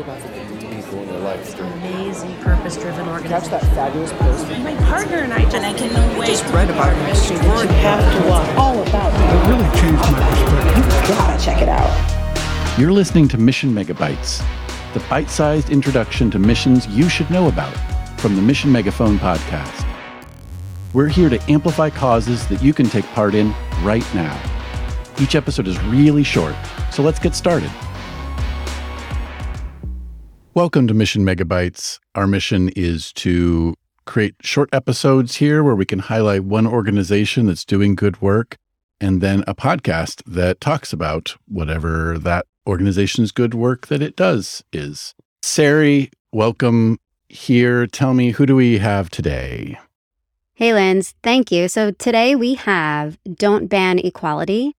about 50 people in their life during amazing purpose-driven organization. Catch that fabulous post. My partner and I just, And I can wait. just read about an extraordinary. You have to watch all about It It really changed my perspective. You gotta check it out. You're listening to Mission Megabites, the bite sized introduction to missions you should know about from the Mission Megaphone podcast. We're here to amplify causes that you can take part in right now. Each episode is really short, so let's get started. Welcome to Mission Megabites. Our mission is to create short episodes here where we can highlight one organization that's doing good work and then a podcast that talks about whatever that organization's good work that it does is. Sari, welcome here. Tell me, who do we have today? Hey, Linz. Thank you. So today we have Don't Ban Equality,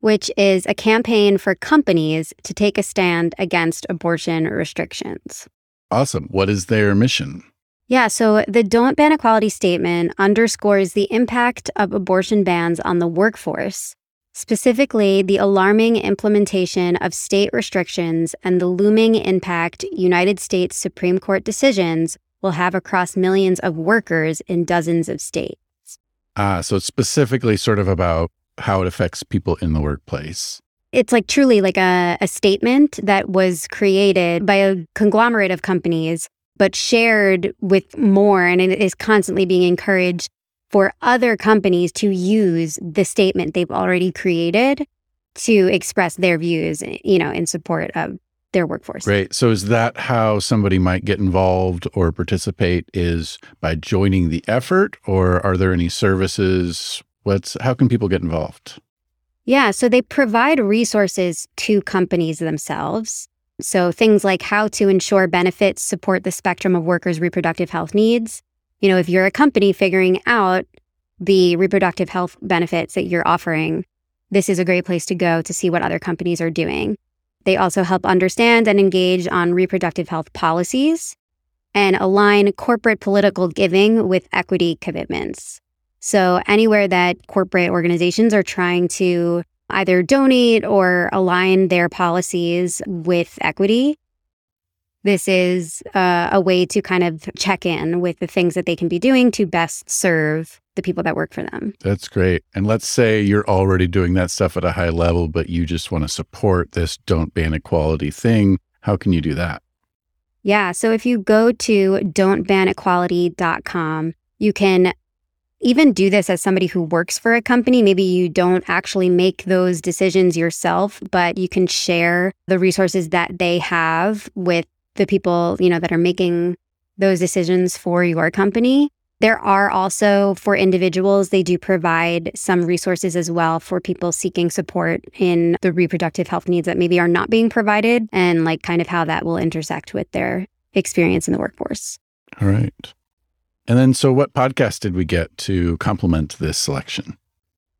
which is a campaign for companies to take a stand against abortion restrictions. Awesome. What is their mission? Yeah, so the Don't Ban Equality statement underscores the impact of abortion bans on the workforce, specifically the alarming implementation of state restrictions and the looming impact United States Supreme Court decisions will have across millions of workers in dozens of states. Ah, so it's specifically sort of about how it affects people in the workplace. It's like truly like a, a statement that was created by a conglomerate of companies, but shared with more, and it is constantly being encouraged for other companies to use the statement they've already created to express their views, you know, in support of their workforce. Great. So is that how somebody might get involved or participate is by joining the effort or are there any services? What's how can people get involved? Yeah, so they provide resources to companies themselves. So things like how to ensure benefits support the spectrum of workers' reproductive health needs. You know, if you're a company figuring out the reproductive health benefits that you're offering, this is a great place to go to see what other companies are doing. They also help understand and engage on reproductive health policies and align corporate political giving with equity commitments. So, anywhere that corporate organizations are trying to either donate or align their policies with equity, this is uh, a way to kind of check in with the things that they can be doing to best serve the people that work for them. That's great. And let's say you're already doing that stuff at a high level, but you just want to support this don't ban equality thing. How can you do that? Yeah. So if you go to don'tbanequality.com, you can even do this as somebody who works for a company. Maybe you don't actually make those decisions yourself, but you can share the resources that they have with the people, you know, that are making those decisions for your company. There are also for individuals, they do provide some resources as well for people seeking support in the reproductive health needs that maybe are not being provided and like kind of how that will intersect with their experience in the workforce. All right. And then, so what podcast did we get to complement this selection?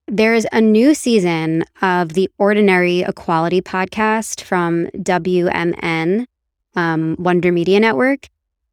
There's a new season of the Ordinary Equality podcast from WMN, um, Wonder Media Network.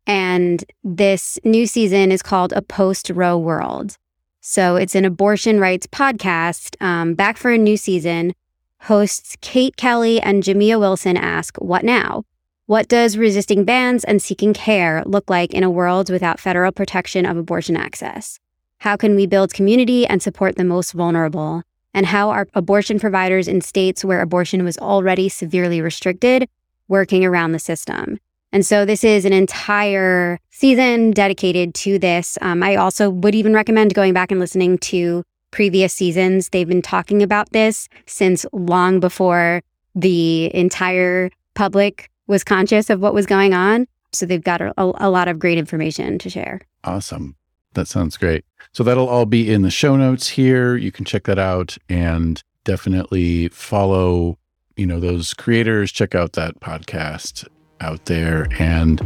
And this new season is called A Post Roe World. So it's an abortion rights podcast um, back for a new season. Hosts Kate Kelly and Jamia Wilson ask, What now? What does resisting bans and seeking care look like in a world without federal protection of abortion access? How can we build community and support the most vulnerable? And how are abortion providers in states where abortion was already severely restricted working around the system? And so this is an entire season dedicated to this. Um, I also would even recommend going back and listening to previous seasons. They've been talking about this since long before the entire public was conscious of what was going on. So they've got a, a lot of great information to share. Awesome. That sounds great. So that'll all be in the show notes here. You can check that out and definitely follow, you know, those creators. Check out that podcast out there. And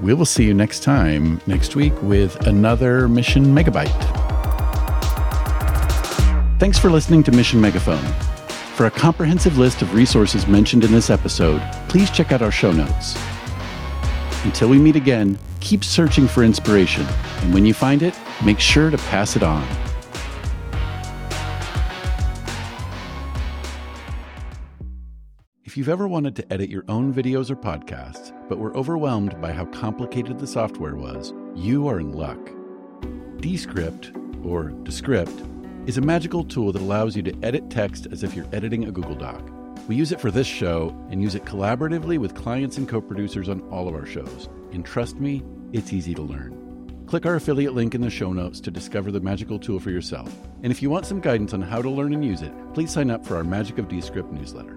we will see you next time, next week, with another Mission Megabite. Thanks for listening to Mission Megaphone. For a comprehensive list of resources mentioned in this episode, please check out our show notes. Until we meet again, keep searching for inspiration, and when you find it, make sure to pass it on. If you've ever wanted to edit your own videos or podcasts, but were overwhelmed by how complicated the software was, you are in luck. Descript, or Descript, is a magical tool that allows you to edit text as if you're editing a Google Doc. We use it for this show and use it collaboratively with clients and co producers on all of our shows. And trust me, it's easy to learn. Click our affiliate link in the show notes to discover the magical tool for yourself. And if you want some guidance on how to learn and use it, please sign up for our Magic of Descript newsletter.